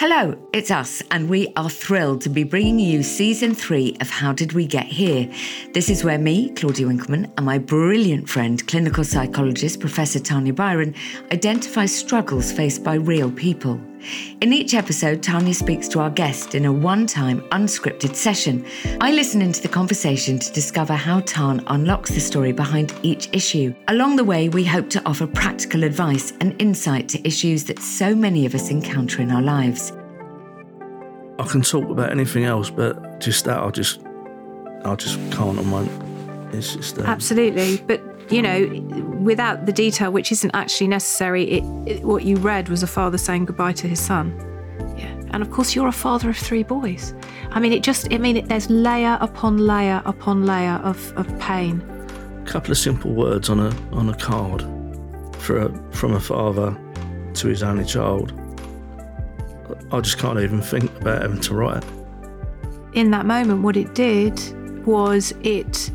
Hello, it's us, and we are thrilled to be bringing you season three of How Did We Get Here? This is where me, Claudia Winkleman, and my brilliant friend, clinical psychologist Professor Tanya Byron, identify struggles faced by real people. In each episode, Tanya speaks to our guest in a one time, unscripted session. I listen into the conversation to discover how Tan unlocks the story behind each issue. Along the way, we hope to offer practical advice and insight to issues that so many of us encounter in our lives. I can talk about anything else, but just that I just, I just can't on my. It's just uh, Absolutely. But, you know, without the detail, which isn't actually necessary, it, it, what you read was a father saying goodbye to his son. Yeah. And of course, you're a father of three boys. I mean, it just, I mean, it, there's layer upon layer upon layer of, of pain. a couple of simple words on a on a card for a, from a father to his only child. I just can't even think about having to write it. In that moment, what it did was it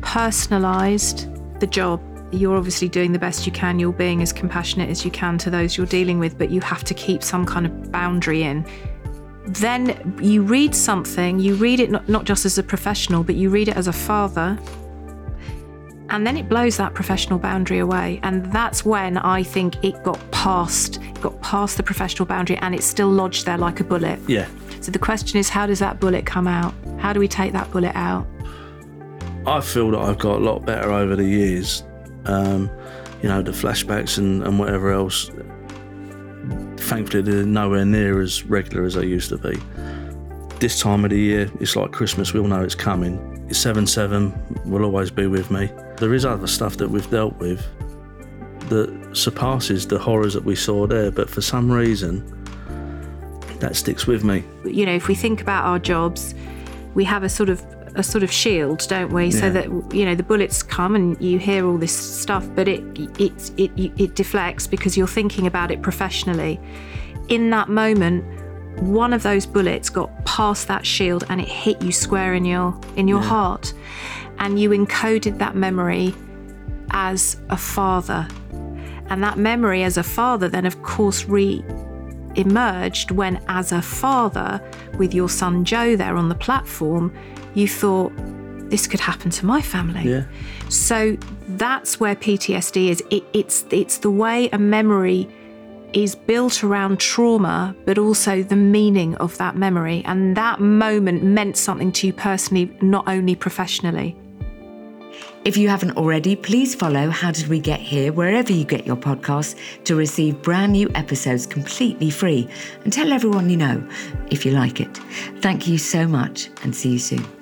personalized the job. You're obviously doing the best you can, you're being as compassionate as you can to those you're dealing with, but you have to keep some kind of boundary in. Then you read something, you read it not, not just as a professional, but you read it as a father, and then it blows that professional boundary away. And that's when I think it got past, it got past the professional boundary and it's still lodged there like a bullet. Yeah, So the question is, how does that bullet come out? How do we take that bullet out? I feel that I've got a lot better over the years. Um, you know, the flashbacks and, and whatever else. Thankfully, they're nowhere near as regular as they used to be. This time of the year, it's like Christmas. We all know it's coming. It's seven seven will always be with me. There is other stuff that we've dealt with that surpasses the horrors that we saw there, but for some reason, that sticks with me. You know, if we think about our jobs, we have a sort of a sort of shield, don't we? So that you know the bullets come and you hear all this stuff, but it it it it deflects because you're thinking about it professionally. In that moment, one of those bullets got past that shield and it hit you square in your in your heart, and you encoded that memory as a father, and that memory as a father then, of course, re emerged when, as a father, with your son Joe there on the platform, you thought, this could happen to my family. Yeah. So that's where PTSD is. It, it's it's the way a memory is built around trauma, but also the meaning of that memory. And that moment meant something to you personally, not only professionally. If you haven't already, please follow How Did We Get Here wherever you get your podcasts to receive brand new episodes completely free and tell everyone you know if you like it. Thank you so much and see you soon.